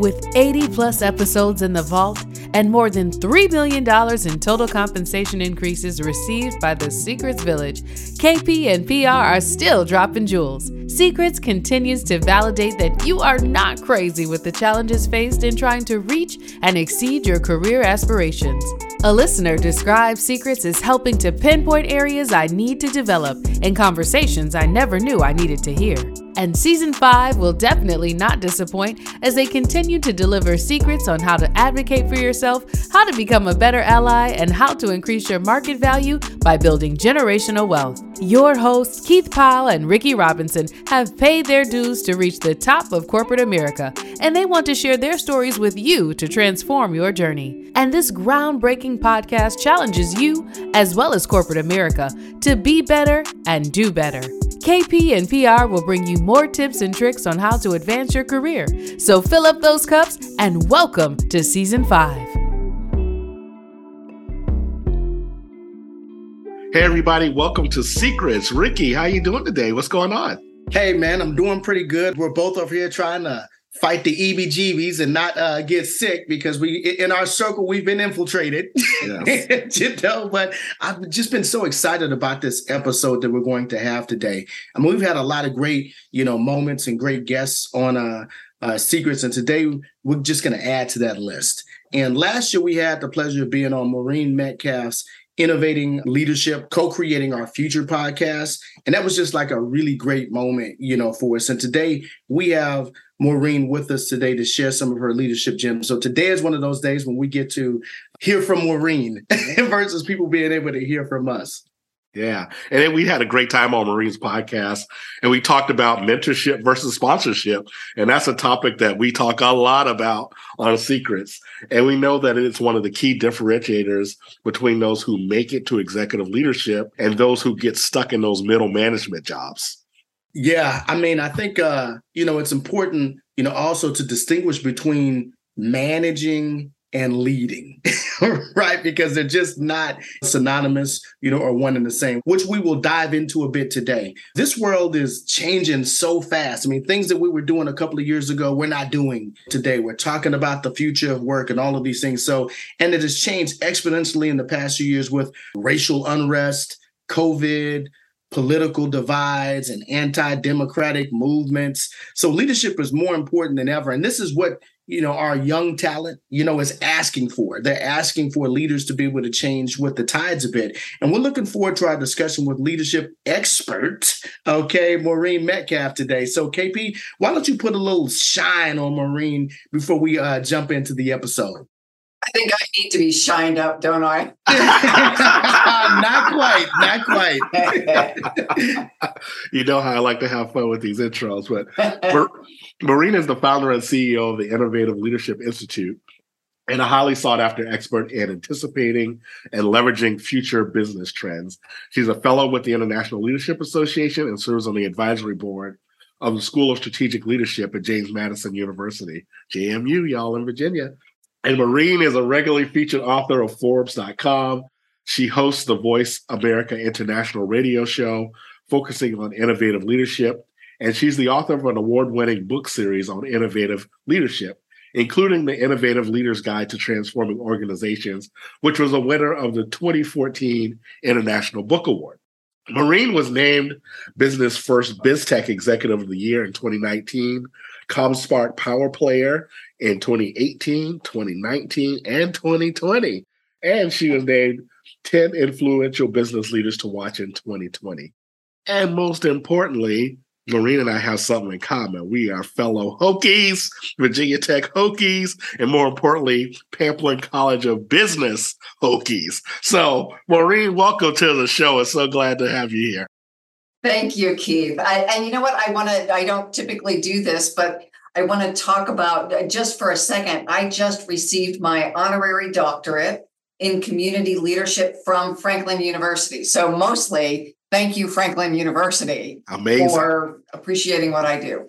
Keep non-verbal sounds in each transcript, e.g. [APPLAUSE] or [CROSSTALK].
With 80 plus episodes in the vault and more than $3 million in total compensation increases received by the Secrets Village, KP and PR are still dropping jewels. Secrets continues to validate that you are not crazy with the challenges faced in trying to reach and exceed your career aspirations. A listener describes Secrets as helping to pinpoint areas I need to develop and conversations I never knew I needed to hear. And season 5 will definitely not disappoint as they continue to deliver secrets on how to advocate for yourself, how to become a better ally, and how to increase your market value by building generational wealth. Your hosts, Keith Powell and Ricky Robinson, have paid their dues to reach the top of corporate America, and they want to share their stories with you to transform your journey. And this groundbreaking podcast challenges you, as well as corporate America, to be better and do better. KP and PR will bring you more tips and tricks on how to advance your career. So fill up those cups and welcome to season five. Hey everybody, welcome to Secrets. Ricky, how you doing today? What's going on? Hey man, I'm doing pretty good. We're both over here trying to fight the EBGBs and not uh, get sick because we in our circle we've been infiltrated. Yes. [LAUGHS] you know, but I've just been so excited about this episode that we're going to have today. I mean, we've had a lot of great, you know, moments and great guests on uh, uh secrets, and today we're just going to add to that list. And last year we had the pleasure of being on Maureen Metcalf's innovating leadership, co-creating our future podcast. And that was just like a really great moment, you know, for us. And today we have Maureen with us today to share some of her leadership gems. So today is one of those days when we get to hear from Maureen [LAUGHS] mm-hmm. versus people being able to hear from us. Yeah. And then we had a great time on Maureen's podcast and we talked about mentorship versus sponsorship. And that's a topic that we talk a lot about on Secrets. And we know that it's one of the key differentiators between those who make it to executive leadership and those who get stuck in those middle management jobs. Yeah, I mean, I think uh, you know it's important, you know, also to distinguish between managing and leading, [LAUGHS] right? Because they're just not synonymous, you know, or one and the same, which we will dive into a bit today. This world is changing so fast. I mean, things that we were doing a couple of years ago, we're not doing today. We're talking about the future of work and all of these things. So, and it has changed exponentially in the past few years with racial unrest, COVID, political divides and anti-democratic movements. So leadership is more important than ever. And this is what you know our young talent you know is asking for they're asking for leaders to be able to change with the tides a bit and we're looking forward to our discussion with leadership expert okay maureen metcalf today so kp why don't you put a little shine on maureen before we uh, jump into the episode I think I need to be shined up, don't I? [LAUGHS] not quite, not quite. [LAUGHS] you know how I like to have fun with these intros, but Maureen is the founder and CEO of the Innovative Leadership Institute and a highly sought after expert in anticipating and leveraging future business trends. She's a fellow with the International Leadership Association and serves on the advisory board of the School of Strategic Leadership at James Madison University, JMU, y'all in Virginia. And Maureen is a regularly featured author of Forbes.com. She hosts the Voice America International radio show, focusing on innovative leadership. And she's the author of an award winning book series on innovative leadership, including the Innovative Leaders Guide to Transforming Organizations, which was a winner of the 2014 International Book Award. Maureen was named Business First BizTech Executive of the Year in 2019, ComSpark Power Player in 2018, 2019, and 2020. And she was named 10 influential business leaders to watch in 2020. And most importantly, Maureen and I have something in common. We are fellow Hokies, Virginia Tech Hokies, and more importantly, Pamplin College of Business Hokies. So, Maureen, welcome to the show. I'm so glad to have you here. Thank you, Keith. I, and you know what? I want to, I don't typically do this, but I want to talk about uh, just for a second. I just received my honorary doctorate in community leadership from Franklin University. So, mostly, thank you, Franklin University, Amazing. for appreciating what I do.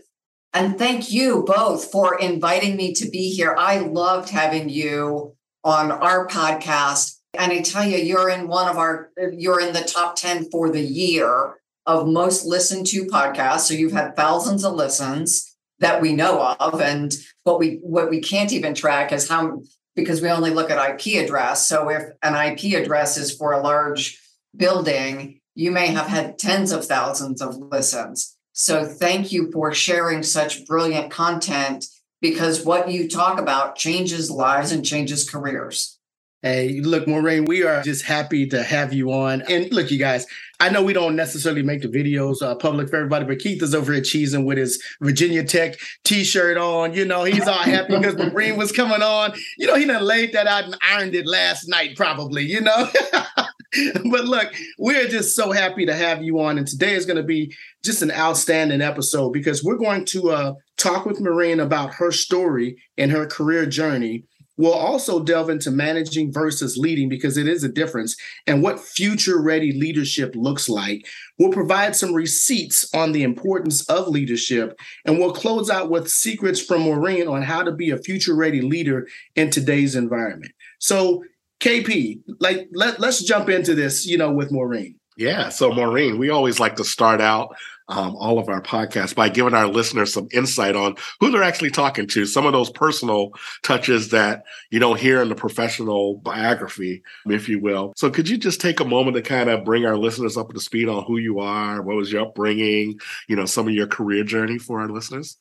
And thank you both for inviting me to be here. I loved having you on our podcast. And I tell you, you're in one of our, you're in the top 10 for the year of most listened to podcasts. So you've had thousands of listens. that we know of. And what we what we can't even track is how because we only look at IP address. So if an IP address is for a large building, you may have had tens of thousands of listens. So thank you for sharing such brilliant content because what you talk about changes lives and changes careers. Hey, look, Maureen, we are just happy to have you on. And look, you guys, I know we don't necessarily make the videos uh, public for everybody, but Keith is over here cheesing with his Virginia Tech t-shirt on. You know, he's all happy because Maureen was coming on. You know, he done laid that out and ironed it last night, probably, you know. [LAUGHS] but look, we're just so happy to have you on. And today is going to be just an outstanding episode because we're going to uh, talk with Maureen about her story and her career journey. We'll also delve into managing versus leading because it is a difference and what future ready leadership looks like. We'll provide some receipts on the importance of leadership and we'll close out with secrets from Maureen on how to be a future ready leader in today's environment. So KP, like let, let's jump into this, you know, with Maureen. Yeah. So, Maureen, we always like to start out um, all of our podcasts by giving our listeners some insight on who they're actually talking to, some of those personal touches that you don't hear in the professional biography, if you will. So, could you just take a moment to kind of bring our listeners up to speed on who you are? What was your upbringing? You know, some of your career journey for our listeners?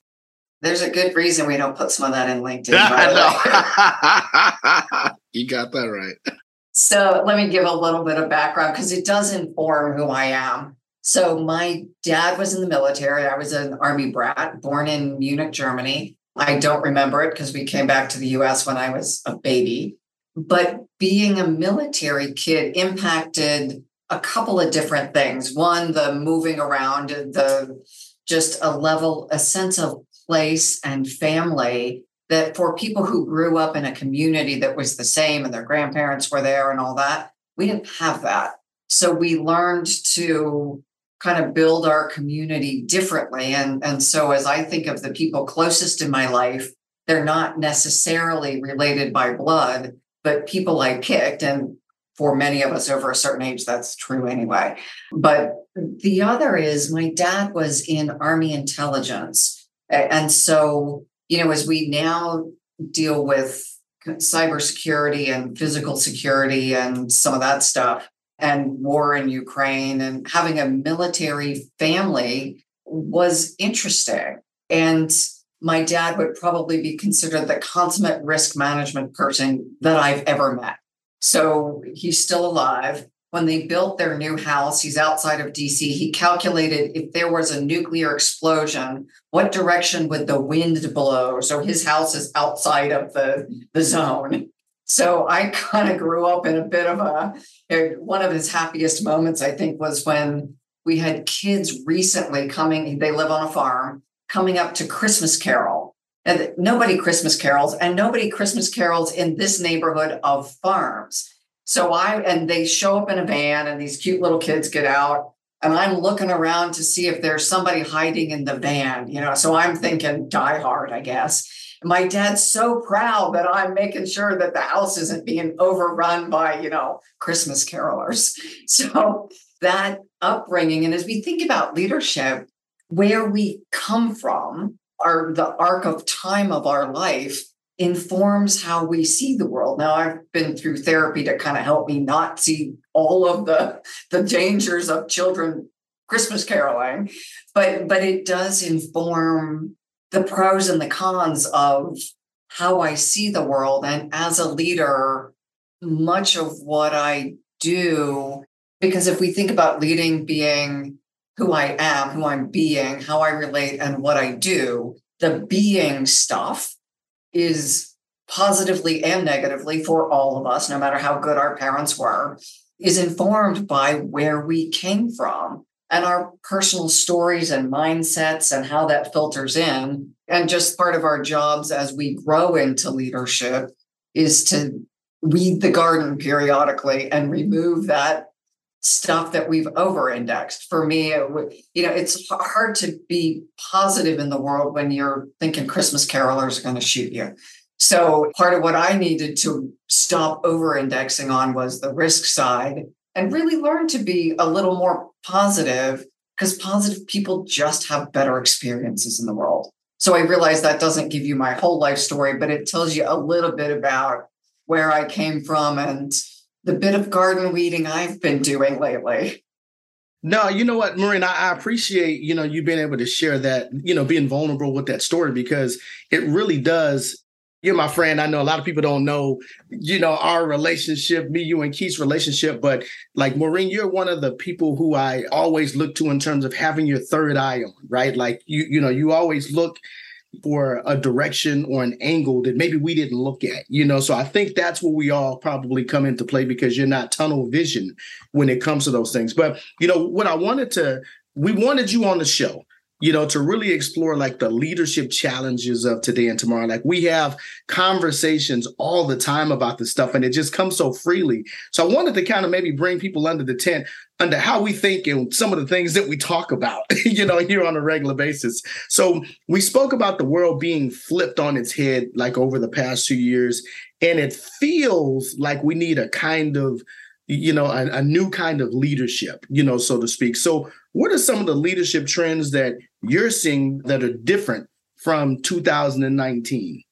There's a good reason we don't put some of that in LinkedIn. [LAUGHS] [LAUGHS] you got that right. So let me give a little bit of background because it does inform who I am. So my dad was in the military. I was an army brat, born in Munich, Germany. I don't remember it because we came back to the US when I was a baby. But being a military kid impacted a couple of different things. One, the moving around, the just a level, a sense of place and family that for people who grew up in a community that was the same and their grandparents were there and all that, we didn't have that. So we learned to kind of build our community differently. And, and so as I think of the people closest in my life, they're not necessarily related by blood, but people I picked. And for many of us over a certain age, that's true anyway. But the other is my dad was in Army intelligence. And so, you know, as we now deal with cybersecurity and physical security and some of that stuff, and war in Ukraine, and having a military family was interesting. And my dad would probably be considered the consummate risk management person that I've ever met. So he's still alive when they built their new house, he's outside of DC. He calculated if there was a nuclear explosion, what direction would the wind blow? So his house is outside of the, the zone. So I [LAUGHS] kind of grew up in a bit of a, one of his happiest moments, I think, was when we had kids recently coming, they live on a farm, coming up to Christmas Carol. And nobody Christmas carols, and nobody Christmas carols in this neighborhood of farms. So I, and they show up in a van and these cute little kids get out and I'm looking around to see if there's somebody hiding in the van, you know. So I'm thinking die hard, I guess. My dad's so proud that I'm making sure that the house isn't being overrun by, you know, Christmas carolers. [LAUGHS] So that upbringing, and as we think about leadership, where we come from, our the arc of time of our life informs how we see the world. Now I've been through therapy to kind of help me not see all of the the dangers of children Christmas caroling, but but it does inform the pros and the cons of how I see the world. And as a leader much of what I do because if we think about leading being who I am, who I'm being, how I relate and what I do, the being stuff is positively and negatively for all of us, no matter how good our parents were, is informed by where we came from and our personal stories and mindsets and how that filters in. And just part of our jobs as we grow into leadership is to weed the garden periodically and remove that stuff that we've over indexed. For me, you know, it's hard to be positive in the world when you're thinking Christmas carolers are going to shoot you. So part of what I needed to stop over indexing on was the risk side and really learn to be a little more positive because positive people just have better experiences in the world. So I realize that doesn't give you my whole life story, but it tells you a little bit about where I came from and the bit of garden weeding I've been doing lately. No, you know what, Maureen, I, I, appreciate, you know, you being able to share that, you know, being vulnerable with that story because it really does. You're my friend. I know a lot of people don't know, you know, our relationship, me, you, and Keith's relationship. But like Maureen, you're one of the people who I always look to in terms of having your third eye on, right? Like you, you know, you always look for a direction or an angle that maybe we didn't look at, you know. So I think that's where we all probably come into play because you're not tunnel vision when it comes to those things. But you know, what I wanted to, we wanted you on the show you know, to really explore like the leadership challenges of today and tomorrow. Like we have conversations all the time about this stuff and it just comes so freely. So I wanted to kind of maybe bring people under the tent under how we think and some of the things that we talk about, [LAUGHS] you know, here on a regular basis. So we spoke about the world being flipped on its head like over the past two years. And it feels like we need a kind of you know a, a, new kind of leadership you know so to speak so what are some of the leadership trends that you're seeing that are different from 2019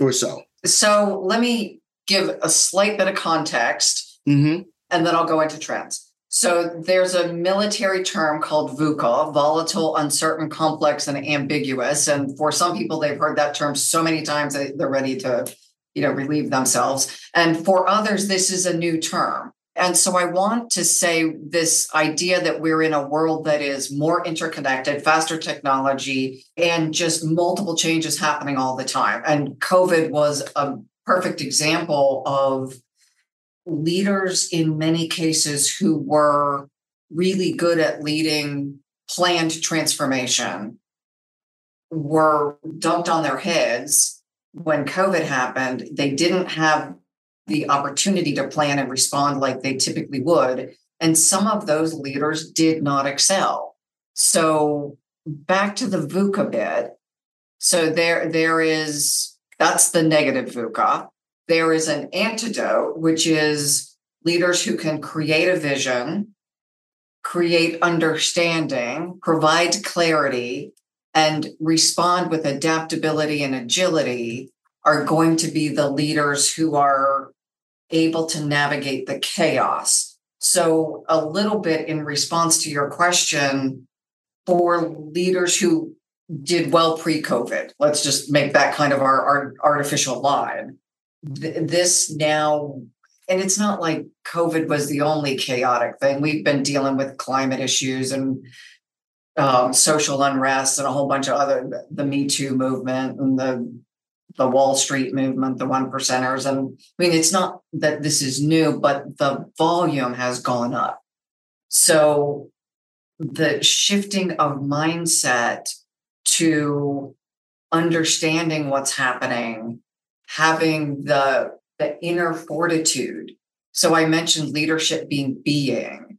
or so? So let me give a slight bit of context mm-hmm. and then I'll go into trends. So there's a military term called VUCA, volatile, uncertain, complex, and ambiguous. And for some people, they've heard that term so many times that they're ready to, you know, relieve themselves. And for others, this is a new term. And so I want to say this idea that we're in a world that is more interconnected, faster technology, and just multiple changes happening all the time. And COVID was a perfect example of leaders in many cases who were really good at leading planned transformation were dumped on their heads when COVID happened. They didn't have the opportunity to plan and respond like they typically would. And some of those leaders did not excel. So back to the VUCA bit. So there, there is that's the negative VUCA. There is an antidote, which is leaders who can create a vision, create understanding, provide clarity, and respond with adaptability and agility are going to be the leaders who are able to navigate the chaos. So, a little bit in response to your question, for leaders who did well pre COVID, let's just make that kind of our, our artificial line. this now, and it's not like COVID was the only chaotic thing. We've been dealing with climate issues and um, social unrest and a whole bunch of other, the Me Too movement and the the Wall Street movement, the one percenters. And I mean, it's not that this is new, but the volume has gone up. So the shifting of mindset to understanding what's happening, having the, the inner fortitude. So I mentioned leadership being being.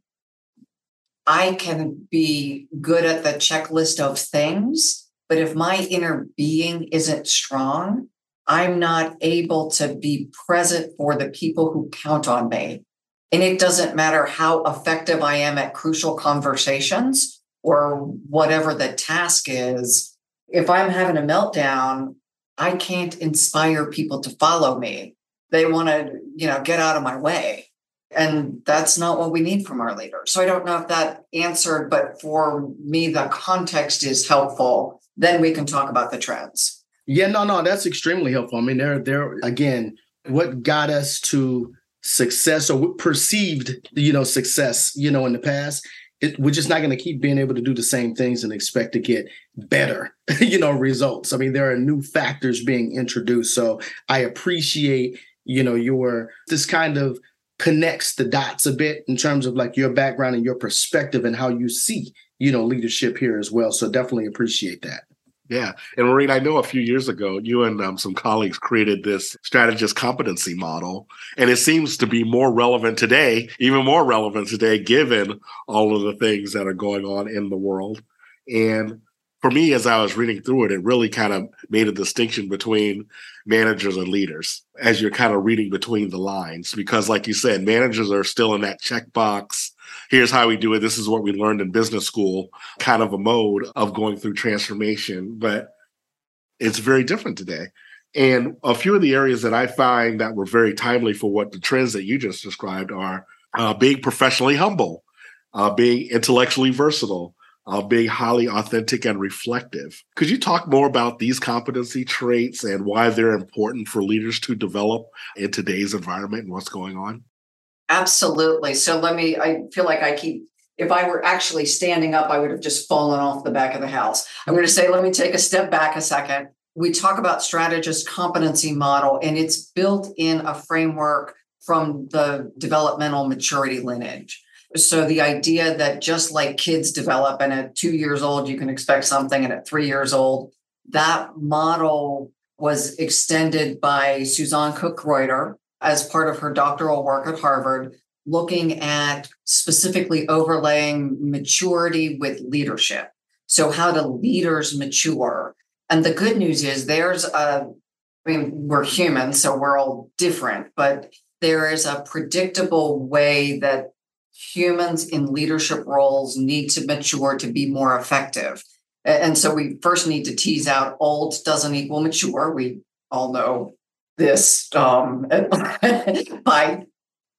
I can be good at the checklist of things, but if my inner being isn't strong, I'm not able to be present for the people who count on me. And it doesn't matter how effective I am at crucial conversations or whatever the task is. If I'm having a meltdown, I can't inspire people to follow me. They want to, you know, get out of my way. And that's not what we need from our leaders. So I don't know if that answered, but for me, the context is helpful then we can talk about the trends. Yeah, no, no, that's extremely helpful. I mean, there, there again, what got us to success or perceived, you know, success, you know, in the past. It, we're just not going to keep being able to do the same things and expect to get better, [LAUGHS] you know, results. I mean, there are new factors being introduced. So I appreciate, you know, your this kind of connects the dots a bit in terms of like your background and your perspective and how you see you know, leadership here as well. So definitely appreciate that. Yeah. And Maureen, I know a few years ago, you and um, some colleagues created this strategist competency model. And it seems to be more relevant today, even more relevant today, given all of the things that are going on in the world. And for me, as I was reading through it, it really kind of made a distinction between managers and leaders as you're kind of reading between the lines. Because, like you said, managers are still in that checkbox here's how we do it. This is what we learned in business school, kind of a mode of going through transformation. But it's very different today. And a few of the areas that I find that were very timely for what the trends that you just described are uh, being professionally humble, uh, being intellectually versatile, uh, being highly authentic and reflective. Could you talk more about these competency traits and why they're important for leaders to develop in today's environment and what's going on? Absolutely. So let me, I feel like I keep, if I were actually standing up, I would have just fallen off the back of the house. I'm going to say, let me take a step back a second. We talk about strategist competency model, and it's built in a framework from the developmental maturity lineage. So the idea that just like kids develop and at two years old, you can expect something, and at three years old, that model was extended by Susanne Cook Greuter as part of her doctoral work at Harvard, looking at specifically overlaying maturity with leadership. So, how do leaders mature? And the good news is there's a, I mean, we're human, so we're all different, but there is a predictable way that humans in leadership roles need to mature to be more effective. And so we first need to tease out old doesn't equal mature. We all know this um, [LAUGHS] by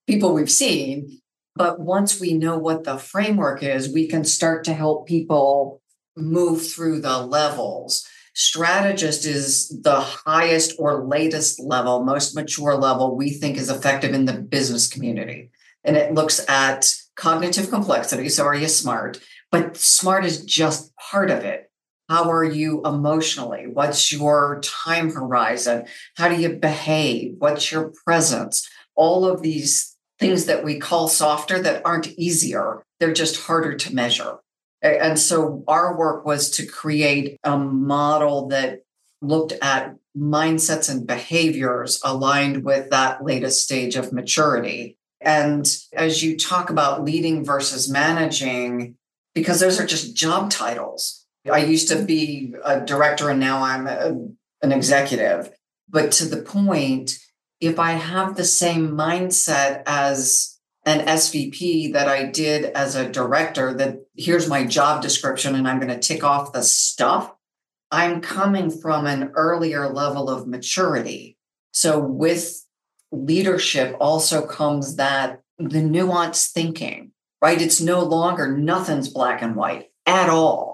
people we've seen. But once we know what the framework is, we can start to help people move through the levels. Strategist is the highest or latest level, most mature level we think is effective in the business community and it looks at cognitive complexity. So, are you smart? But smart is just part of it. How are you emotionally? What's your time horizon? How do you behave? What's your presence? All of these things that we call softer that aren't easier, they're just harder to measure. And so our work was to create a model that looked at mindsets and behaviors aligned with that latest stage of maturity and as you talk about leading versus managing, because those are just job titles. I used to be a director and now I'm a, an executive. But to the point, if I have the same mindset as an SVP that I did as a director, that here's my job description and I'm going to tick off the stuff, I'm coming from an earlier level of maturity. So with leadership also comes that the nuanced thinking, right? It's no longer nothing's black and white at all.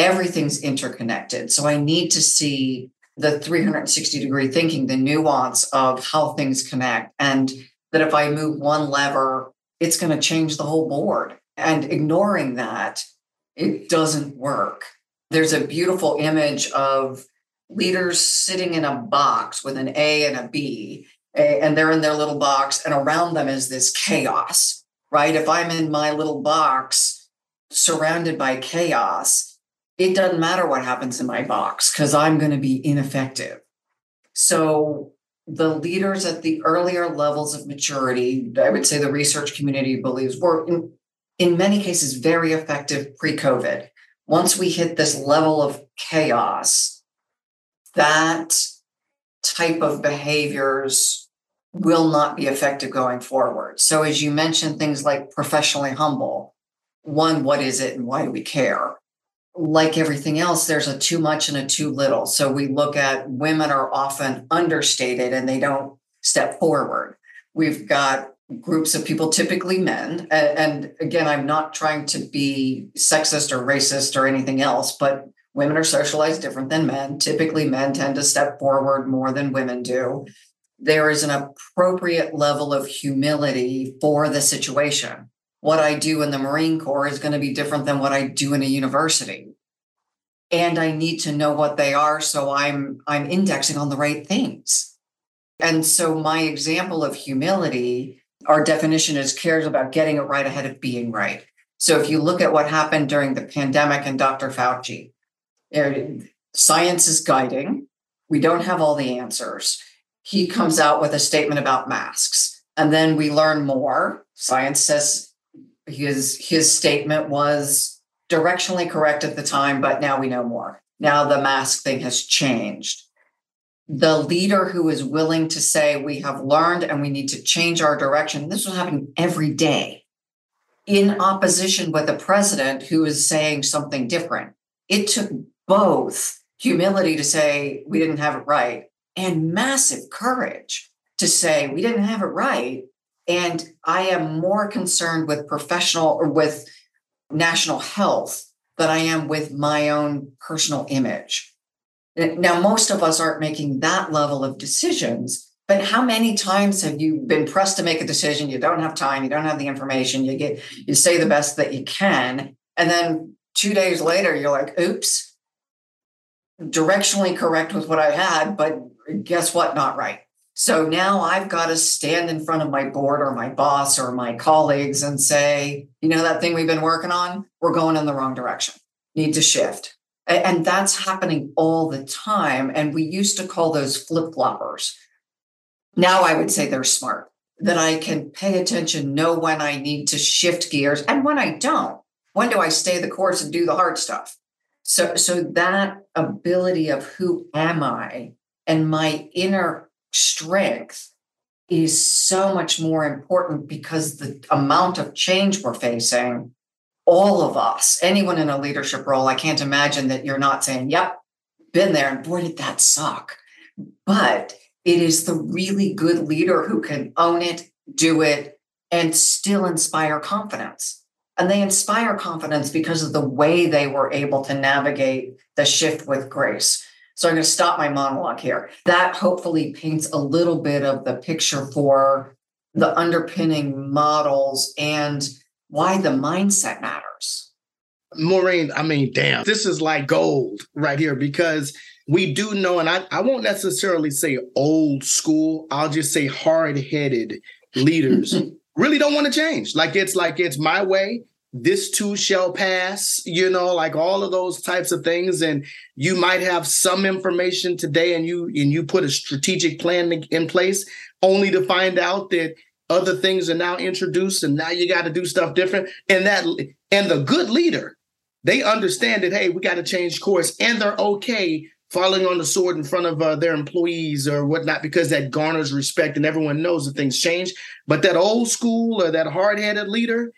Everything's interconnected. So I need to see the 360 degree thinking, the nuance of how things connect. And that if I move one lever, it's going to change the whole board. And ignoring that, it doesn't work. There's a beautiful image of leaders sitting in a box with an A and a B, and they're in their little box and around them is this chaos right if i'm in my little box surrounded by chaos it doesn't matter what happens in my box because i'm going to be ineffective so the leaders at the earlier levels of maturity i would say the research community believes were in, in many cases very effective pre-covid once we hit this level of chaos that type of behaviors will not be effective going forward. So, as you mentioned, things like professionally humble one, what is it and why do we care? Like everything else, there's a too much and a too little. So, we look at women are often understated and they don't step forward. We've got groups of people, typically men. And, again, I'm not trying to be sexist or racist or anything else, but women are socialized different than men. Typically, men tend to step forward more than women do there is an appropriate level of humility for the situation. What I do in the Marine Corps is going to be different than what I do in a university. And I need to know what they are so I'm I'm indexing on the right things. And so my example of humility, our definition is cares about getting it right ahead of being right. So if you look at what happened during the pandemic and Dr. Fauci, er, science is guiding. We don't have all the answers he comes out with a statement about masks. And then we learn more. Science says his his statement was directionally correct at the time, but now we know more. Now the mask thing has changed. The leader who is willing to say, we have learned and we need to change our direction, this was happening every day in opposition with a president who is saying something different. It took both humility to say we didn't have it right, and massive courage to say we didn't have it right. And I am more concerned with professional or with national health than I am with my own personal image. Now, most of us aren't making that level of decisions, but how many times have you been pressed to make a decision? You don't have time, you don't have the information, you get you say the best that you can, and then two days later you're like, oops, directionally correct with what I had, but guess what? Not right. So now I've got to stand in front of my board or my boss or my colleagues and say, you know, that thing we've been working on, we're going in the wrong direction. Need to shift. And that's happening all the time. And we used to call those flip floppers. Now I would say they're smart, that I can pay attention, know when I need to shift gears and when I don't. When do I stay the course and do the hard stuff? So, so that ability of who am I and my inner strength is so much more important because the amount of change we're facing all of us, anyone in a leadership role, I can't imagine that you're not saying, yep, been there. And boy, did that suck. But it is the really good leader who can own it, do it, and still inspire confidence. And they inspire confidence because of the way they were able to navigate the shift with grace. So I'm going to stop my monologue here. That hopefully paints a little bit of the picture for the underpinning models and why the mindset matters. Maureen, I mean, damn, this is like gold right here because we do know, and I, I won't necessarily say old school, I'll just say hard headed leaders [LAUGHS] really don't want to change. Like it's like it's my way. This too shall pass, you know, like all of those types of things. And you might have some information today and you and you put a strategic plan in place only to find out that other things are now introduced and now you got to do stuff different and that and the good leader they understand that hey we got to change course and they're okay falling on the sword in front of uh, their employees or whatnot because that garners respect and everyone knows that things change but that old school or that hard-headed leader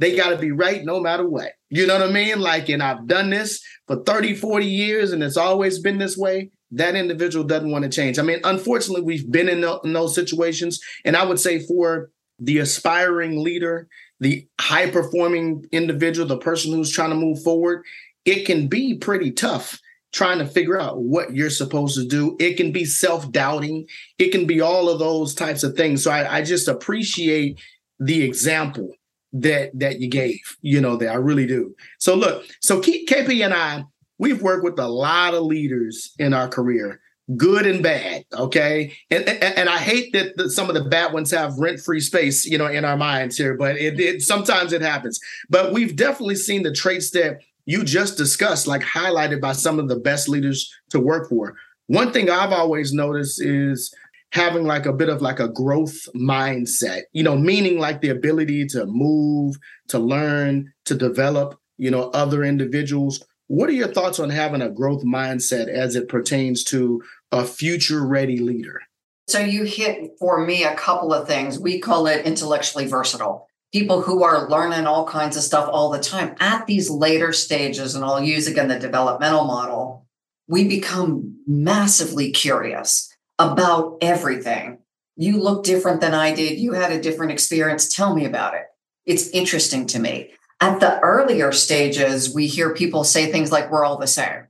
they got to be right no matter what you know what i mean like and i've done this for 30 40 years and it's always been this way that individual doesn't want to change. I mean, unfortunately, we've been in, the, in those situations. And I would say for the aspiring leader, the high performing individual, the person who's trying to move forward, it can be pretty tough trying to figure out what you're supposed to do. It can be self doubting, it can be all of those types of things. So I, I just appreciate the example that that you gave you know that i really do. So look so kp and i we've worked with a lot of leaders in our career good and bad okay? And, and, and i hate that the, some of the bad ones have rent-free space you know in our minds here but it, it sometimes it happens. But we've definitely seen the traits that you just discussed like highlighted by some of the best leaders to work for. One thing i've always noticed is having like a bit of like a growth mindset you know meaning like the ability to move to learn to develop you know other individuals what are your thoughts on having a growth mindset as it pertains to a future ready leader? So, you hit for me a couple of things. We call it intellectually versatile. People who are learning all kinds of stuff all the time at these later stages, and I'll use again the developmental model, we become massively curious about everything. You look different than I did. You had a different experience. Tell me about it. It's interesting to me. At the earlier stages, we hear people say things like, we're all the same.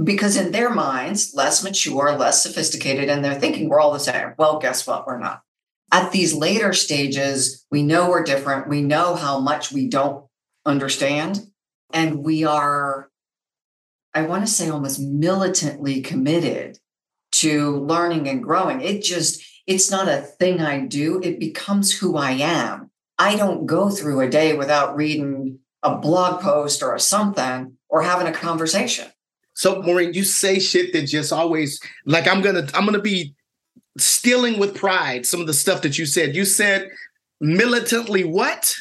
Because in their minds, less mature, less sophisticated, and they're thinking we're all the same. Well, guess what? We're not. At these later stages, we know we're different. We know how much we don't understand. And we are, I want to say, almost militantly committed to learning and growing. It just, it's not a thing I do, it becomes who I am. I don't go through a day without reading a blog post or a something or having a conversation. So Maureen, you say shit that just always like I'm gonna I'm gonna be stealing with pride some of the stuff that you said. You said militantly what?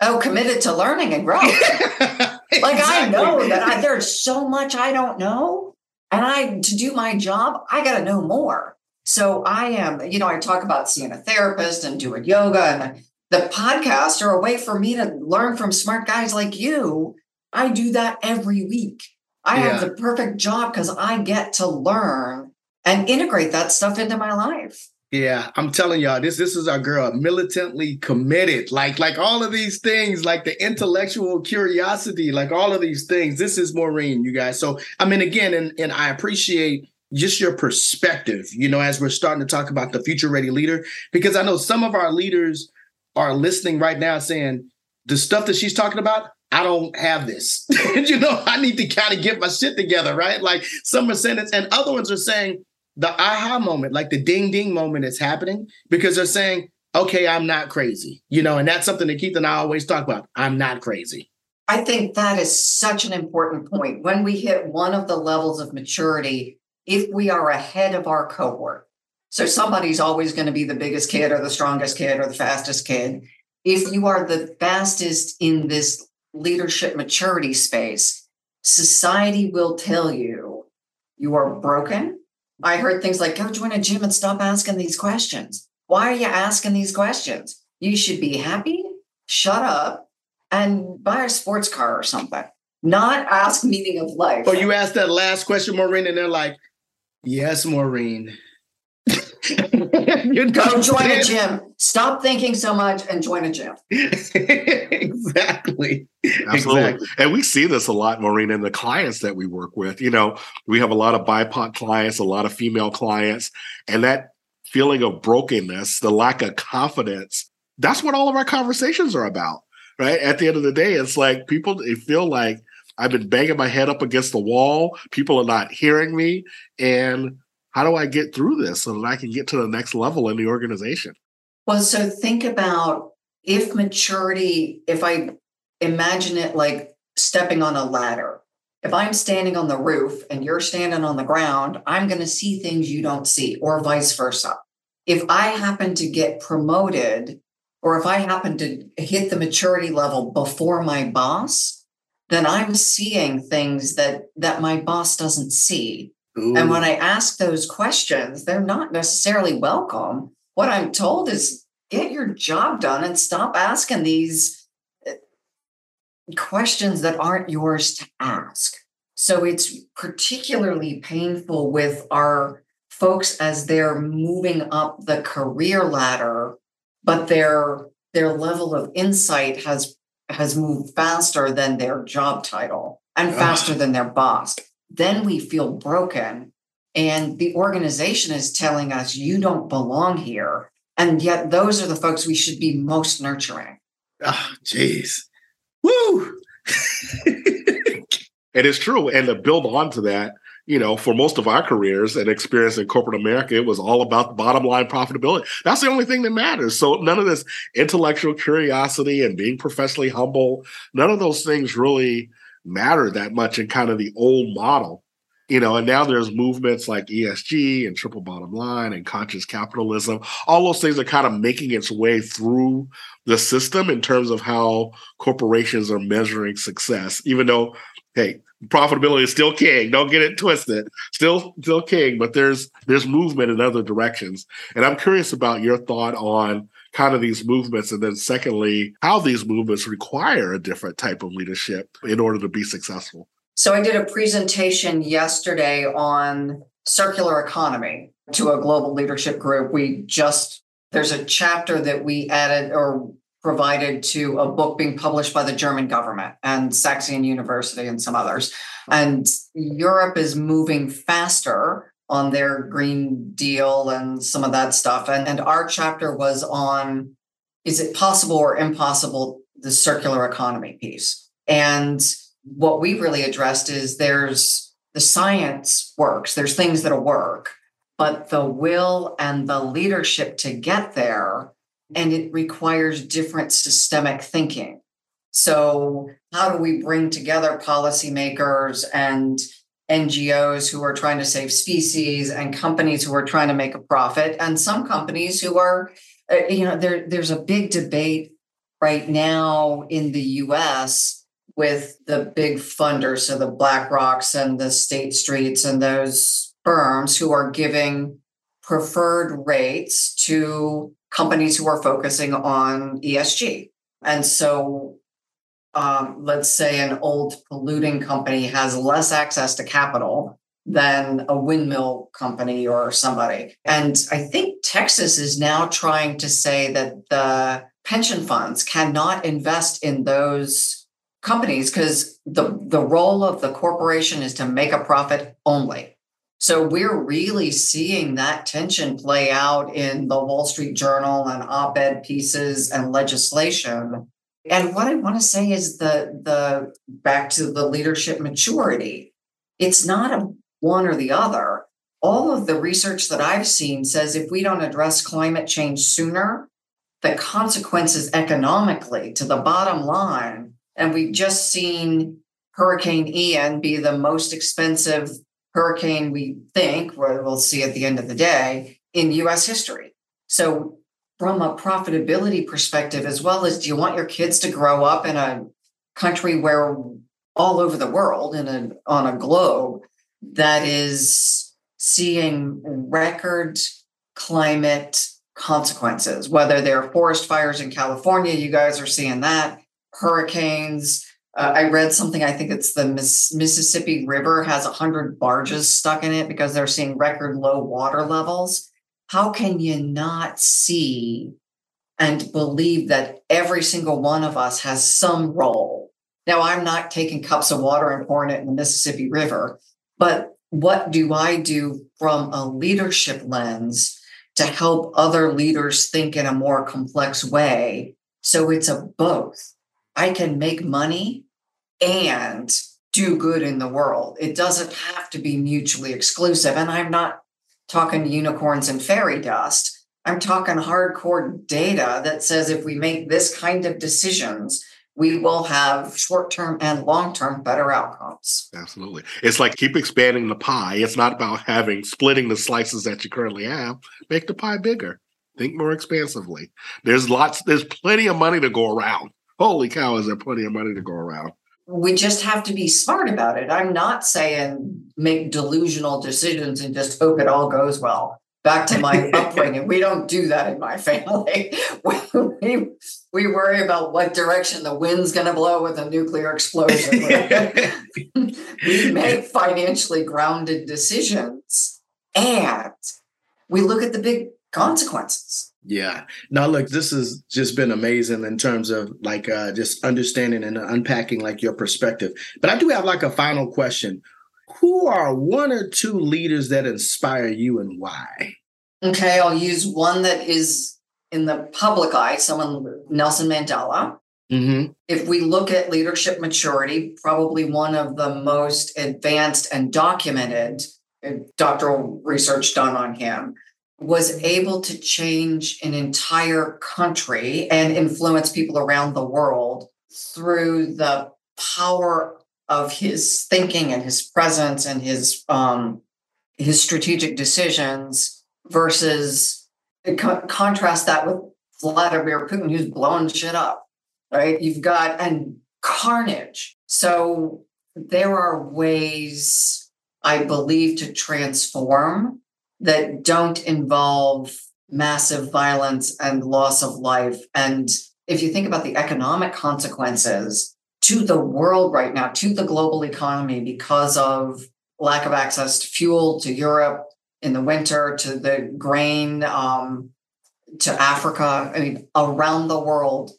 Oh, committed to learning and growing. exactly. [LAUGHS] Like I know that I, there's so much I don't know, and I to do my job, I got to know more. So I am, you know, I talk about seeing a therapist and doing yoga, and the podcast are a way for me to learn from smart guys like you. I do that every week. I yeah. have the perfect job because I get to learn and integrate that stuff into my life. Yeah, I'm telling y'all, this this is our girl, militantly committed. Like like all of these things, like the intellectual curiosity, like all of these things. This is Maureen, you guys. So I mean, again, and and I appreciate just your perspective. You know, as we're starting to talk about the future ready leader, because I know some of our leaders are listening right now, saying the stuff that she's talking about. I don't have this. [LAUGHS] you know, I need to kind of get my shit together, right? Like some are saying and other ones are saying the aha moment, like the ding ding moment is happening because they're saying, okay, I'm not crazy, you know, and that's something that Keith and I always talk about. I'm not crazy. I think that is such an important point. When we hit one of the levels of maturity, if we are ahead of our cohort, so somebody's always going to be the biggest kid or the strongest kid or the fastest kid. If you are the fastest in this leadership maturity space, society will tell you you are broken, I heard things like, go join a gym and stop asking these questions. Why are you asking these questions? You should be happy, shut up, and buy a sports car or something. Not ask meaning of life. Or you asked that last question, Maureen, and they're like, yes, Maureen. You Go join a gym. Stop thinking so much and join a gym. [LAUGHS] exactly. Absolutely. Exactly. And we see this a lot, Maureen, in the clients that we work with. You know, we have a lot of BIPOC clients, a lot of female clients, and that feeling of brokenness, the lack of confidence, that's what all of our conversations are about. Right. At the end of the day, it's like people they feel like I've been banging my head up against the wall. People are not hearing me. And how do I get through this so that I can get to the next level in the organization? Well, so think about if maturity, if I imagine it like stepping on a ladder. If I'm standing on the roof and you're standing on the ground, I'm going to see things you don't see, or vice versa. If I happen to get promoted, or if I happen to hit the maturity level before my boss, then I'm seeing things that that my boss doesn't see. Ooh. And when I ask those questions, they're not necessarily welcome. What I'm told is get your job done and stop asking these uh, questions that aren't yours to ask. So it's particularly painful with our folks as they're moving up the career ladder, but their their level of insight has has moved faster than their job title and faster than their boss then we feel broken. And the organization is telling us, you don't belong here. And yet, those are the folks we should be most nurturing. Oh, jeez. Woo! [LAUGHS] it is true. And to build on to that, you know, for most of our careers and experience in corporate America, it was all about the bottom line profitability. That's the only thing that matters. So none of this intellectual curiosity and being professionally humble, none of those things really matter that much in kind of the old model you know and now there's movements like esg and triple bottom line and conscious capitalism. All those things are kind of making its way through the system in terms of how corporations are measuring success even though hey profitability is still king. Don't get it twisted. Still still king but there's there's movement in other directions. And i'm curious about your thought on kind of these movements and then secondly how these movements require a different type of leadership in order to be successful so i did a presentation yesterday on circular economy to a global leadership group we just there's a chapter that we added or provided to a book being published by the German government and Saxion University and some others. And Europe is moving faster on their Green Deal and some of that stuff. And, and our chapter was on is it possible or impossible the circular economy piece. And what we really addressed is there's the science works, there's things that'll work, but the will and the leadership to get there, and it requires different systemic thinking. So, how do we bring together policymakers and NGOs who are trying to save species and companies who are trying to make a profit, and some companies who are, uh, you know, there, there's a big debate right now in the US with the big funders, so the BlackRocks and the State Streets and those firms who are giving preferred rates to companies who are focusing on ESG. And so um, let's say, an old polluting company has less access to capital than a windmill company or somebody. And I think Texas is now trying to say that the pension funds cannot invest in those companies because the, the role of the corporation is to make a profit only. So we're really seeing that tension play out in the Wall Street Journal and op-ed pieces and legislation. And what I want to say is the the back to the leadership maturity. It's not a one or the other. All of the research that I've seen says if we don't address climate change sooner, the consequences economically to the bottom line, and we've just seen Hurricane Ian be the most expensive hurricane we think, we'll see at the end of the day, in US history. So, from a profitability perspective, as well as do you want your kids to grow up in a country where all over the world in a, on a globe that is seeing record climate consequences, whether they're forest fires in California, you guys are seeing that, hurricanes, uh, I read something. I think it's the Miss, Mississippi River has a hundred barges stuck in it because they're seeing record low water levels. How can you not see and believe that every single one of us has some role? Now, I'm not taking cups of water and pouring it in the Mississippi River, but what do I do from a leadership lens to help other leaders think in a more complex way? So it's a both. I can make money and do good in the world. It doesn't have to be mutually exclusive. And I'm not talking unicorns and fairy dust. I'm talking hardcore data that says if we make this kind of decisions, we will have short term and long term better outcomes. Absolutely. It's like keep expanding the pie. It's not about having splitting the slices that you currently have. Make the pie bigger. Think more expansively. There's lots, there's plenty of money to go around. Holy cow, is there plenty of money to go around? We just have to be smart about it. I'm not saying make delusional decisions and just hope it all goes well. Back to my [LAUGHS] upbringing, we don't do that in my [LAUGHS] family. we, we worry about what direction the wind's going to blow with a nuclear explosion. [LAUGHS] we make financially grounded decisions and we look at the big consequences. Yeah. Now look, this has just been amazing in terms of like uh just understanding and unpacking like your perspective. But I do have like a final question. Who are one or two leaders that inspire you and why? Okay, I'll use one that is in the public eye, someone Nelson Mandela. Mm-hmm. If we look at leadership maturity, probably one of the most advanced and documented uh, doctoral research done on him was able to change an entire country and influence people around the world through the power of his thinking and his presence and his um, his strategic decisions versus co- contrast that with Vladimir Putin who's blowing shit up right? You've got and carnage. So there are ways I believe to transform that don't involve massive violence and loss of life. And if you think about the economic consequences to the world right now, to the global economy, because of lack of access to fuel to Europe in the winter, to the grain, um, to Africa, I mean, around the world,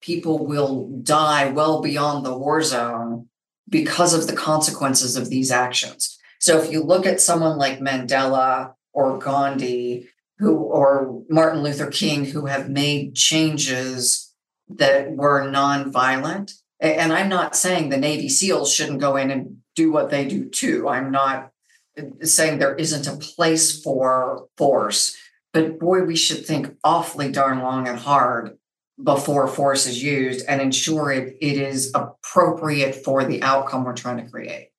people will die well beyond the war zone because of the consequences of these actions. So if you look at someone like Mandela or Gandhi who or Martin Luther King who have made changes that were nonviolent. And I'm not saying the Navy SEALs shouldn't go in and do what they do too. I'm not uh, saying there isn't a place for force, but boy, we should think awfully darn long and hard before force is used and ensure it, it is appropriate for the outcome we're trying to create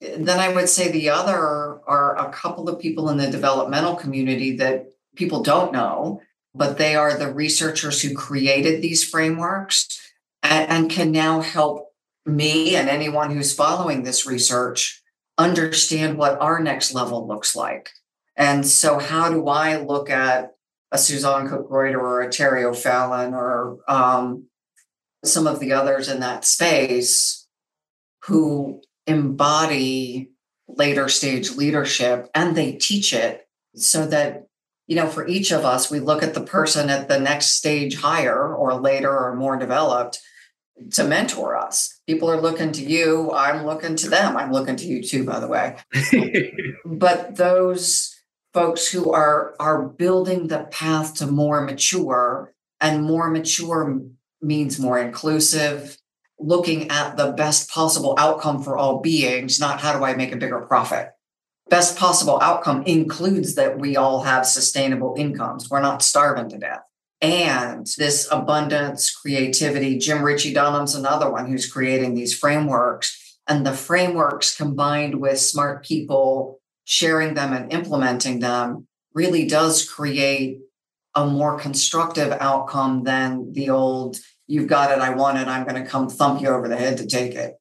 then I would say the other are a couple of people in the developmental community that people don't know, but they are the researchers who created these frameworks and, and can now help me and anyone who's following this research understand what our next level looks like. And so, how do I look at a Susanne Cook Greuter or a Terry O'Fallon or um, some of the others in that space who embody later stage leadership and they teach it so that you know for each of us we look at the person at the next stage higher or later or more developed to mentor us. People are looking to you i'm looking to them. I'm looking to you too by the way. [LAUGHS] But those folks who are are building the path to more mature and more mature means more inclusive looking at the best possible outcome for all beings, not how do I make a bigger profit. Best possible outcome includes that we all have sustainable incomes. We're not starving to death. And this abundance, creativity, Jim Ritchie Dunham's another one who's creating these frameworks. And the frameworks combined with smart people sharing them and implementing them really does create a more constructive outcome than the old you've got it, I want it, I'm going to come thump you over the head to take it.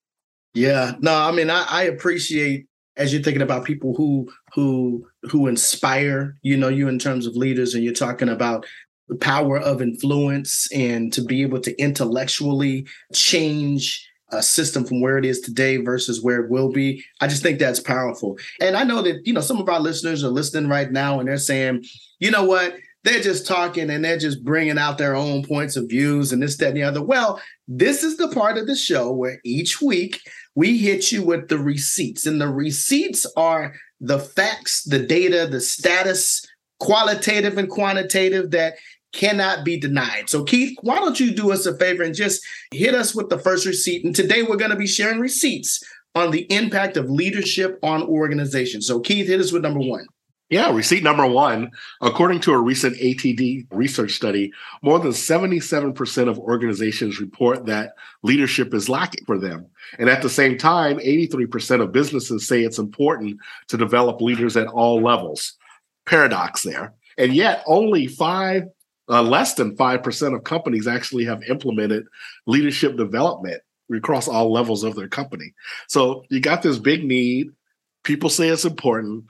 Yeah, no, I mean, I, I appreciate as you're thinking about people who who who inspire, you know, you in terms of leaders, and you're talking about the power of influence and to be able to intellectually change a system from where it is today versus where it will be. I just think that's powerful. And I know that, you know, some of our listeners are listening right now and they're saying, you know what? They're just talking and they're just bringing out their own points of views and this, that, and the other. Well, this is the part of the show where each week we hit you with the receipts, and the receipts are the facts, the data, the status, qualitative and quantitative that cannot be denied. So, Keith, why don't you do us a favor and just hit us with the first receipt? And today we're going to be sharing receipts on the impact of leadership on organizations. So, Keith, hit us with number one. Yeah, receipt number one. According to a recent ATD research study, more than 77% of organizations report that leadership is lacking for them. And at the same time, 83% of businesses say it's important to develop leaders at all levels. Paradox there. And yet, only five, uh, less than 5% of companies actually have implemented leadership development across all levels of their company. So you got this big need. People say it's important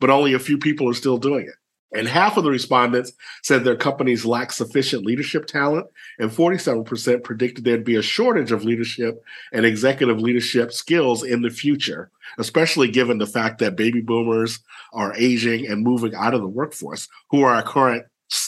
but only a few people are still doing it. And half of the respondents said their companies lack sufficient leadership talent, and 47% predicted there'd be a shortage of leadership and executive leadership skills in the future, especially given the fact that baby boomers are aging and moving out of the workforce, who are our current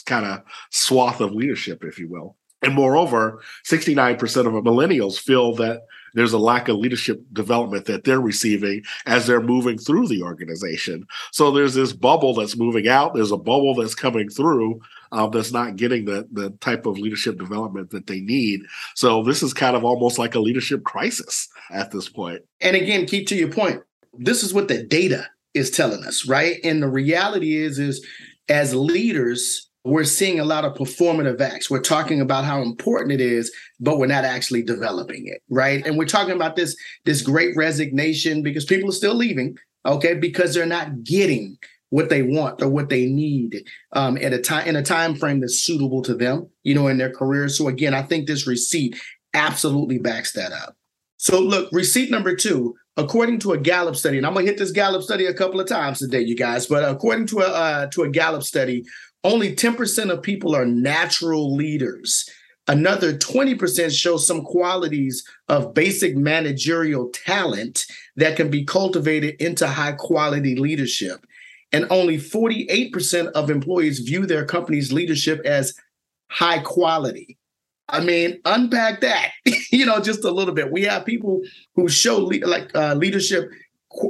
kind of swath of leadership, if you will. And moreover, 69% of millennials feel that there's a lack of leadership development that they're receiving as they're moving through the organization. So there's this bubble that's moving out. There's a bubble that's coming through um, that's not getting the the type of leadership development that they need. So this is kind of almost like a leadership crisis at this point. And again, Keith to your point. This is what the data is telling us, right? And the reality is, is as leaders, we're seeing a lot of performative acts. We're talking about how important it is, but we're not actually developing it, right? And we're talking about this this great resignation because people are still leaving, okay, because they're not getting what they want or what they need um, at a time in a time frame that's suitable to them, you know, in their careers. So again, I think this receipt absolutely backs that up. So look, receipt number two, according to a Gallup study, and I'm gonna hit this Gallup study a couple of times today, you guys, but according to a uh, to a Gallup study, only 10% of people are natural leaders. Another 20% show some qualities of basic managerial talent that can be cultivated into high quality leadership. And only 48% of employees view their company's leadership as high quality. I mean, unpack that, [LAUGHS] you know, just a little bit. We have people who show le- like uh, leadership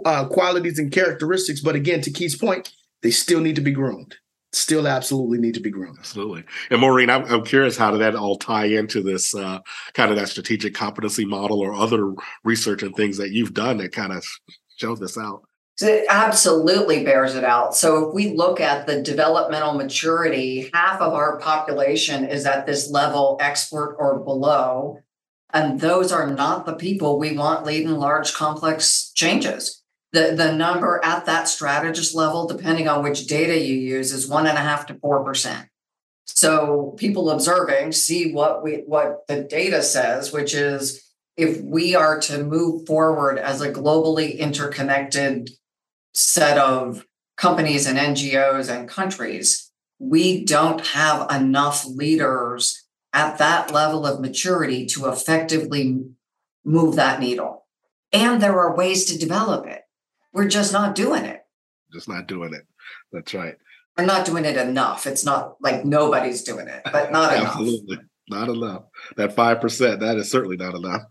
uh, qualities and characteristics, but again, to Keith's point, they still need to be groomed still absolutely need to be grown. Absolutely. And Maureen, I'm, I'm curious how did that all tie into this uh, kind of that strategic competency model or other research and things that you've done that kind of show this out? It absolutely bears it out. So if we look at the developmental maturity, half of our population is at this level expert or below. And those are not the people we want leading large complex changes the, the number at that strategist level, depending on which data you use, is one and a half to four percent. So people observing see what we what the data says, which is if we are to move forward as a globally interconnected set of companies and NGOs and countries, we don't have enough leaders at that level of maturity to effectively move that needle. And there are ways to develop it. We're just not doing it. Just not doing it. That's right. We're not doing it enough. It's not like nobody's doing it, but not [LAUGHS] enough. Absolutely. Not enough. That 5%, that is certainly not enough.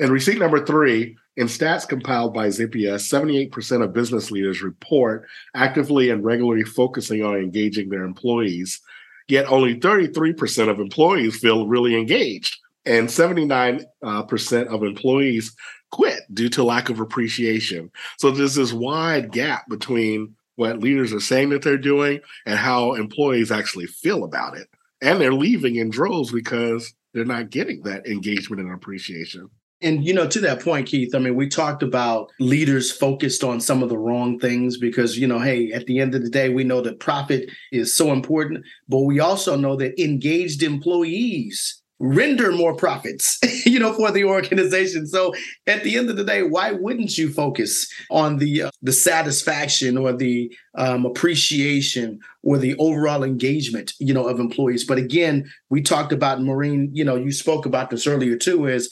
And receipt number three, in stats compiled by Zippia, 78% of business leaders report actively and regularly focusing on engaging their employees. Yet only 33% of employees feel really engaged, and 79% uh, of employees quit due to lack of appreciation. So there's this wide gap between what leaders are saying that they're doing and how employees actually feel about it. And they're leaving in droves because they're not getting that engagement and appreciation. And you know, to that point, Keith, I mean, we talked about leaders focused on some of the wrong things because, you know, hey, at the end of the day, we know that profit is so important, but we also know that engaged employees render more profits, [LAUGHS] you know, for the organization. So at the end of the day, why wouldn't you focus on the uh, the satisfaction or the um, appreciation or the overall engagement, you know, of employees? But again, we talked about Maureen. You know, you spoke about this earlier too. Is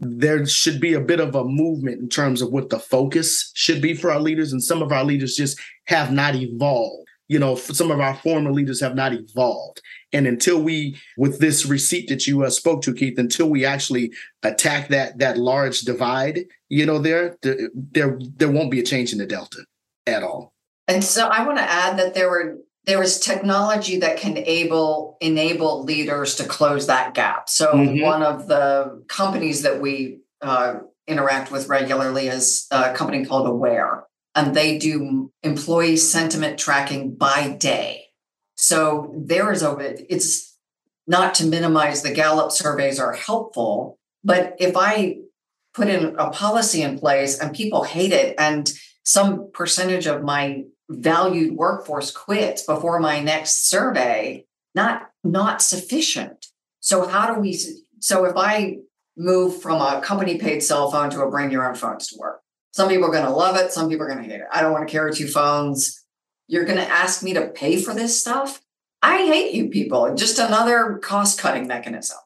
there should be a bit of a movement in terms of what the focus should be for our leaders. And some of our leaders just have not evolved. You know, some of our former leaders have not evolved. And until we, with this receipt that you uh, spoke to, Keith, until we actually attack that that large divide, you know, there, there, there won't be a change in the delta at all. And so I want to add that there were there is technology that can able enable leaders to close that gap. So mm-hmm. one of the companies that we uh, interact with regularly is a company called Aware, and they do employee sentiment tracking by day. So there is a it's not to minimize the Gallup surveys are helpful, but if I put in a policy in place and people hate it and some percentage of my valued workforce quits before my next survey not not sufficient. So how do we so if i move from a company paid cell phone to a bring your own phones to work some people are going to love it some people are going to hate it. I don't want to carry two phones you're going to ask me to pay for this stuff i hate you people just another cost cutting mechanism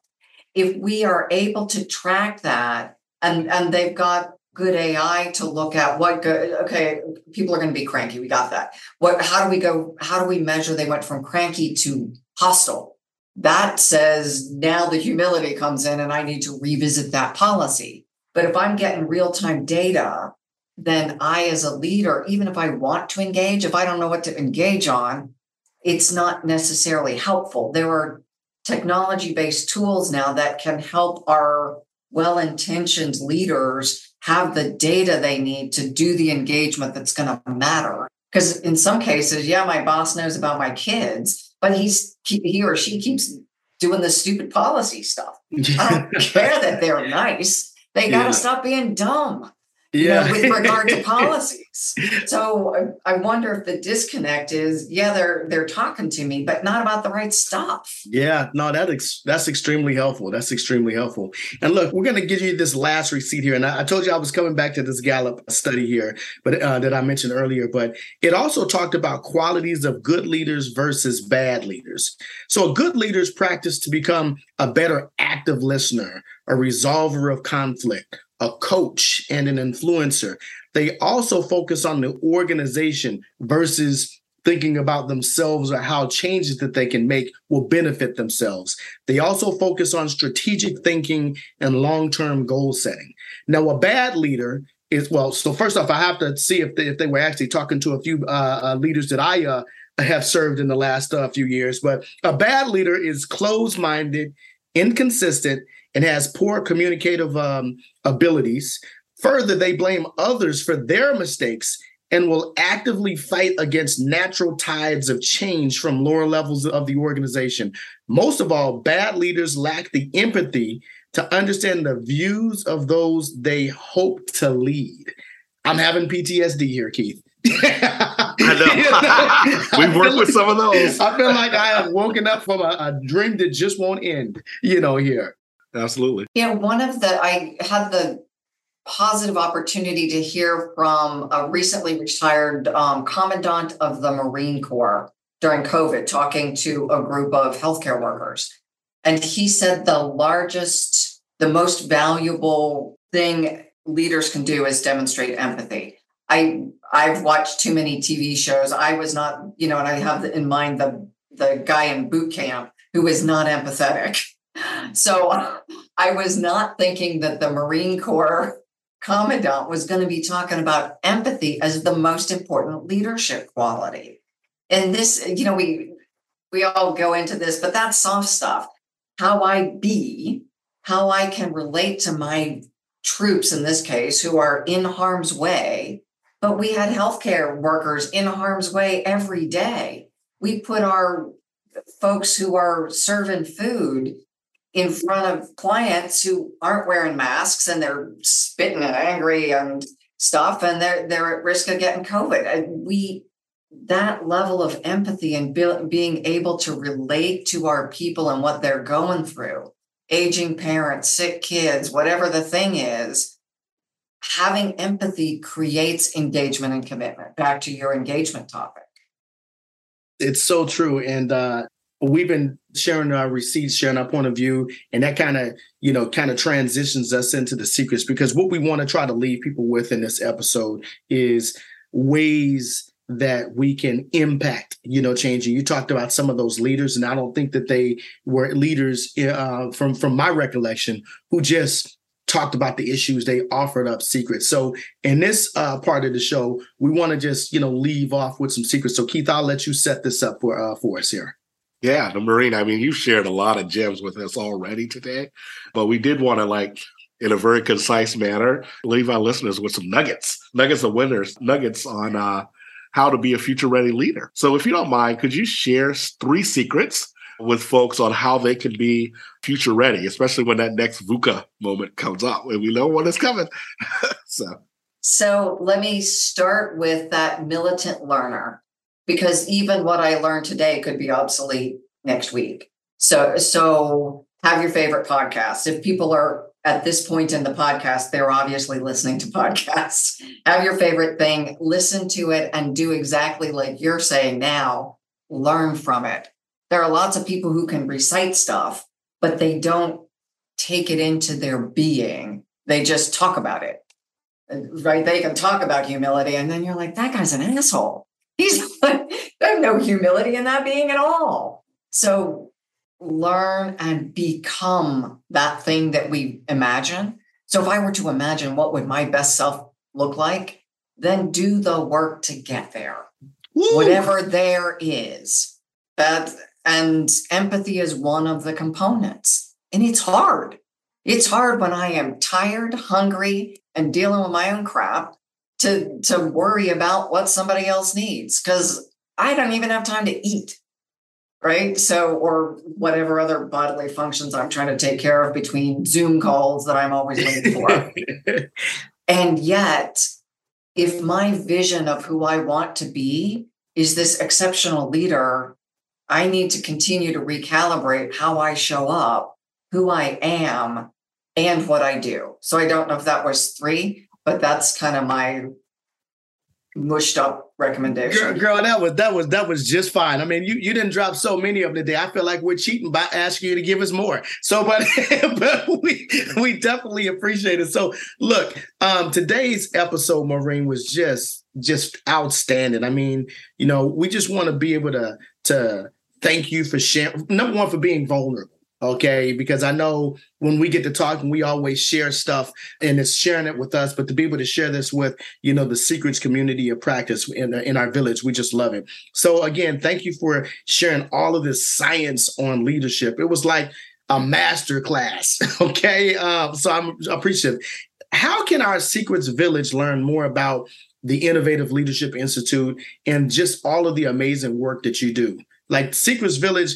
if we are able to track that and and they've got good AI to look at what good okay, people are going to be cranky. We got that. What how do we go how do we measure they went from cranky to hostile? That says now the humility comes in and I need to revisit that policy. But if I'm getting real-time data, then I as a leader, even if I want to engage, if I don't know what to engage on, it's not necessarily helpful. There are technology-based tools now that can help our well-intentioned leaders have the data they need to do the engagement that's going to matter. Because in some cases, yeah, my boss knows about my kids, but he's he or she keeps doing the stupid policy stuff. I don't [LAUGHS] care that they're nice. They got to yeah. stop being dumb yeah. Know, with regard to [LAUGHS] policies. So I wonder if the disconnect is, yeah, they're they're talking to me, but not about the right stuff. Yeah, no, that ex- that's extremely helpful. That's extremely helpful. And look, we're going to give you this last receipt here, and I, I, told you I was coming back to this Gallup study here, but uh, that I mentioned earlier. But it also talked about qualities of good leaders versus bad leaders. So a good leader's practice to become a better active listener, a resolver of conflict a coach and an influencer. They also focus on the organization versus thinking about themselves or how changes that they can make will benefit themselves. They also focus on strategic thinking and long term goal setting. Now, a bad leader is well, so first off, I have to see if they, if they were actually talking to a few uh, uh, leaders that I uh, have served in the last uh, few years, but a bad leader is closed minded, inconsistent, and has poor communicative um, abilities. Further, they blame others for their mistakes and will actively fight against natural tides of change from lower levels of the organization. Most of all, bad leaders lack the empathy to understand the views of those they hope to lead. I'm having PTSD here, Keith. I know. [LAUGHS] We've [LAUGHS] worked with some of those. I feel like I have woken up from a, a dream that just won't end, you know, here. Absolutely. Yeah, one of the I had the positive opportunity to hear from a recently retired um, commandant of the Marine Corps during COVID, talking to a group of healthcare workers. And he said the largest, the most valuable thing leaders can do is demonstrate empathy. I I've watched too many TV shows. I was not, you know, and I have in mind the the guy in boot camp who was not empathetic. [LAUGHS] So I was not thinking that the Marine Corps commandant was going to be talking about empathy as the most important leadership quality. And this, you know, we we all go into this, but that's soft stuff. How I be, how I can relate to my troops in this case who are in harm's way but we had healthcare workers in harm's way every day. We put our folks who are serving food in front of clients who aren't wearing masks and they're spitting and angry and stuff and they're they're at risk of getting covid and we that level of empathy and be, being able to relate to our people and what they're going through aging parents sick kids whatever the thing is having empathy creates engagement and commitment. Back to your engagement topic. It's so true. And uh, we've been sharing our receipts, sharing our point of view, and that kind of, you know, kind of transitions us into the secrets because what we want to try to leave people with in this episode is ways that we can impact you know changing you talked about some of those leaders and i don't think that they were leaders uh, from from my recollection who just talked about the issues they offered up secrets. So in this uh, part of the show we want to just you know leave off with some secrets. So keith i'll let you set this up for uh, for us here yeah the Maureen i mean you've shared a lot of gems with us already today but we did want to like in a very concise manner leave our listeners with some nuggets nuggets of winners nuggets on uh how to be a future ready leader. So if you don't mind could you share three secrets with folks on how they can be future ready, especially when that next VUCA moment comes up and we know when it's coming. [LAUGHS] so. So let me start with that militant learner because even what I learned today could be obsolete next week. So so have your favorite podcast. If people are at this point in the podcast, they're obviously listening to [LAUGHS] podcasts. Have your favorite thing, listen to it, and do exactly like you're saying now. Learn from it there are lots of people who can recite stuff, but they don't take it into their being. They just talk about it. Right? They can talk about humility, and then you're like, that guy's an asshole. He's like, there's no humility in that being at all. So learn and become that thing that we imagine. So if I were to imagine what would my best self look like, then do the work to get there. Woo! Whatever there is. That and empathy is one of the components. And it's hard. It's hard when I am tired, hungry, and dealing with my own crap to, to worry about what somebody else needs because I don't even have time to eat. Right. So, or whatever other bodily functions I'm trying to take care of between Zoom calls that I'm always waiting for. [LAUGHS] and yet, if my vision of who I want to be is this exceptional leader I need to continue to recalibrate how I show up, who I am, and what I do. So I don't know if that was three, but that's kind of my mushed up recommendation. Girl, that was that was that was just fine. I mean, you you didn't drop so many of them today. I feel like we're cheating by asking you to give us more. So, but [LAUGHS] but we we definitely appreciate it. So, look, um, today's episode, Maureen, was just just outstanding. I mean, you know, we just want to be able to to thank you for sharing. Number one, for being vulnerable. Okay, because I know when we get to talking, we always share stuff and it's sharing it with us. But to be able to share this with, you know, the secrets community of practice in, in our village, we just love it. So again, thank you for sharing all of this science on leadership. It was like a master class. [LAUGHS] Okay, um, so I'm appreciative. How can our secrets village learn more about the Innovative Leadership Institute and just all of the amazing work that you do? Like Secrets Village,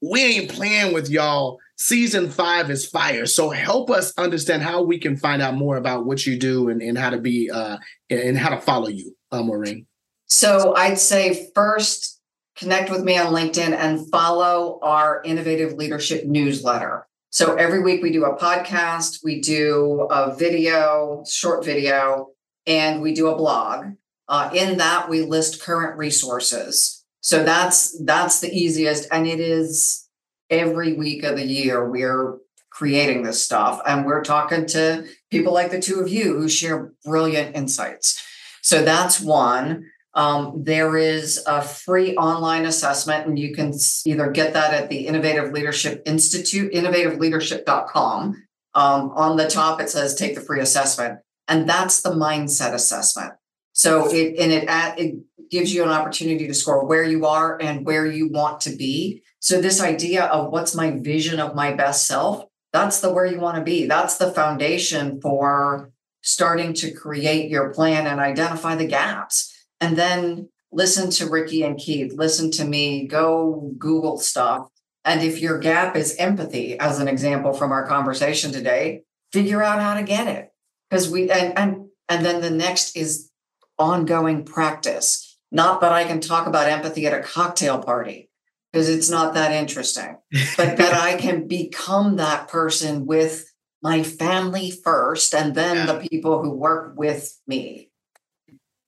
we ain't playing with y'all. Season five is fire. So help us understand how we can find out more about what you do and, and how to be uh and how to follow you, uh, Maureen. So I'd say first connect with me on LinkedIn and follow our innovative leadership newsletter. So every week we do a podcast, we do a video, short video, and we do a blog. Uh, in that, we list current resources. So that's that's the easiest, and it is every week of the year, we're creating this stuff and we're talking to people like the two of you who share brilliant insights. So that's one. Um, there is a free online assessment, and you can either get that at the Innovative Leadership Institute, innovativeleadership.com. Um, on the top, it says take the free assessment, and that's the mindset assessment. So it and it it gives you an opportunity to score where you are and where you want to be. So this idea of what's my vision of my best self, that's the where you want to be. That's the foundation for starting to create your plan and identify the gaps and then listen to Ricky and Keith, listen to me, go Google stuff. And if your gap is empathy, as an example from our conversation today, figure out how to get it. Because we and and and then the next is ongoing practice. Not that I can talk about empathy at a cocktail party because it's not that interesting, but that I [LAUGHS] can become that person with my family first and then yeah. the people who work with me.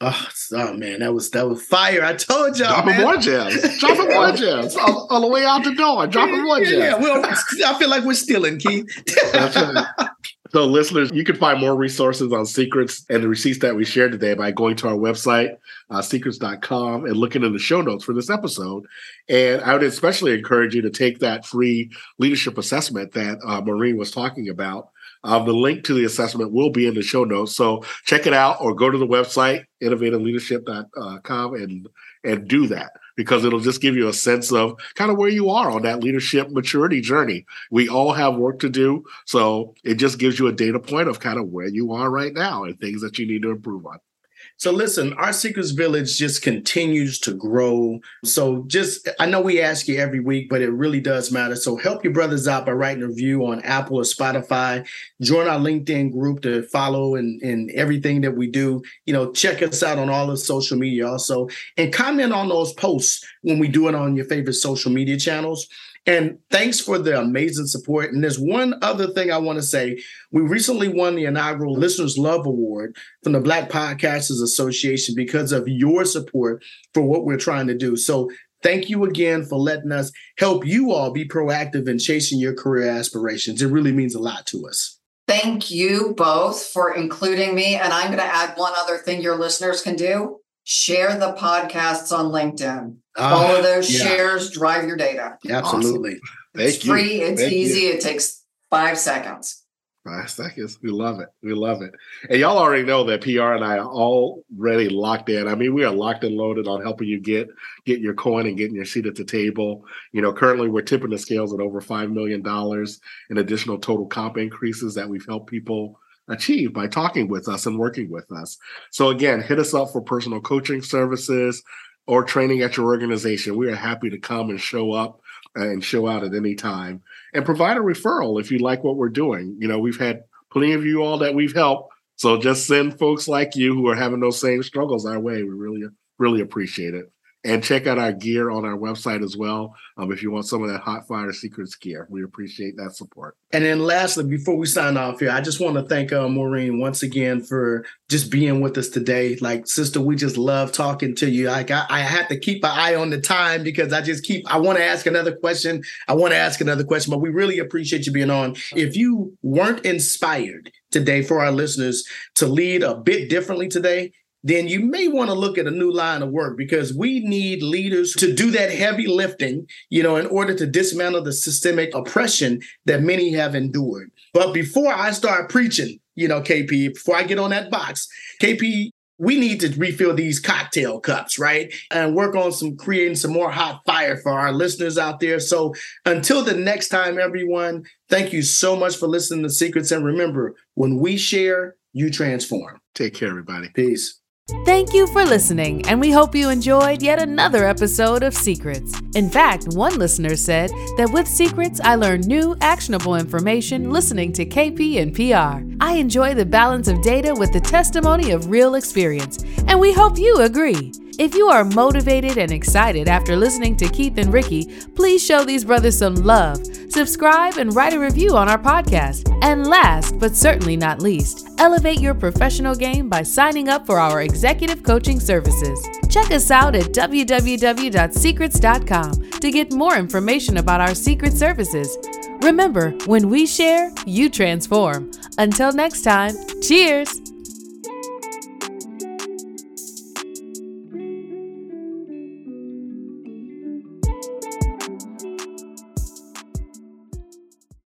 Oh, oh, man, that was that was fire! I told y'all. Dropping more gems. Dropping more gems on, on, the way out the door. Dropping more gems. Yeah, well, I feel like we're stealing, Keith. [LAUGHS] So, listeners, you can find more resources on secrets and the receipts that we shared today by going to our website, uh, secrets.com, and looking in the show notes for this episode. And I would especially encourage you to take that free leadership assessment that uh, Maureen was talking about um, the link to the assessment will be in the show notes. So check it out or go to the website, innovativeleadership.com, and and do that because it'll just give you a sense of kind of where you are on that leadership maturity journey. We all have work to do. So it just gives you a data point of kind of where you are right now and things that you need to improve on. So listen, our Secrets Village just continues to grow. So just I know we ask you every week, but it really does matter. So help your brothers out by writing a review on Apple or Spotify. Join our LinkedIn group to follow and, and everything that we do. You know, check us out on all the social media also. And comment on those posts when we do it on your favorite social media channels. And thanks for the amazing support. And there's one other thing I want to say. We recently won the inaugural Listeners Love Award from the Black Podcasters Association because of your support for what we're trying to do. So thank you again for letting us help you all be proactive in chasing your career aspirations. It really means a lot to us. Thank you both for including me. And I'm going to add one other thing your listeners can do share the podcasts on LinkedIn. Uh, All of those yeah. shares drive your data. Absolutely. Awesome. Thank it's you. free, it's Thank easy, you. it takes five seconds. Five seconds. We love it. We love it. And y'all already know that PR and I are already locked in. I mean, we are locked and loaded on helping you get get your coin and getting your seat at the table. You know, currently we're tipping the scales at over five million dollars in additional total comp increases that we've helped people achieve by talking with us and working with us. So again, hit us up for personal coaching services or training at your organization. We are happy to come and show up and show out at any time and provide a referral if you like what we're doing. You know, we've had plenty of you all that we've helped. So just send folks like you who are having those same struggles our way. We really, really appreciate it and check out our gear on our website as well. Um, if you want some of that hot fire secrets gear, we appreciate that support. And then lastly, before we sign off here, I just want to thank uh, Maureen once again for just being with us today. Like, sister, we just love talking to you. Like, I, I have to keep an eye on the time because I just keep, I want to ask another question. I want to ask another question, but we really appreciate you being on. If you weren't inspired today for our listeners to lead a bit differently today, then you may want to look at a new line of work because we need leaders to do that heavy lifting, you know, in order to dismantle the systemic oppression that many have endured. But before I start preaching, you know, KP, before I get on that box, KP, we need to refill these cocktail cups, right? And work on some creating some more hot fire for our listeners out there. So until the next time, everyone, thank you so much for listening to Secrets. And remember, when we share, you transform. Take care, everybody. Peace. Thank you for listening, and we hope you enjoyed yet another episode of Secrets. In fact, one listener said that with Secrets, I learn new, actionable information listening to KP and PR. I enjoy the balance of data with the testimony of real experience, and we hope you agree. If you are motivated and excited after listening to Keith and Ricky, please show these brothers some love. Subscribe and write a review on our podcast. And last, but certainly not least, elevate your professional game by signing up for our executive coaching services. Check us out at www.secrets.com to get more information about our secret services. Remember, when we share, you transform. Until next time, cheers!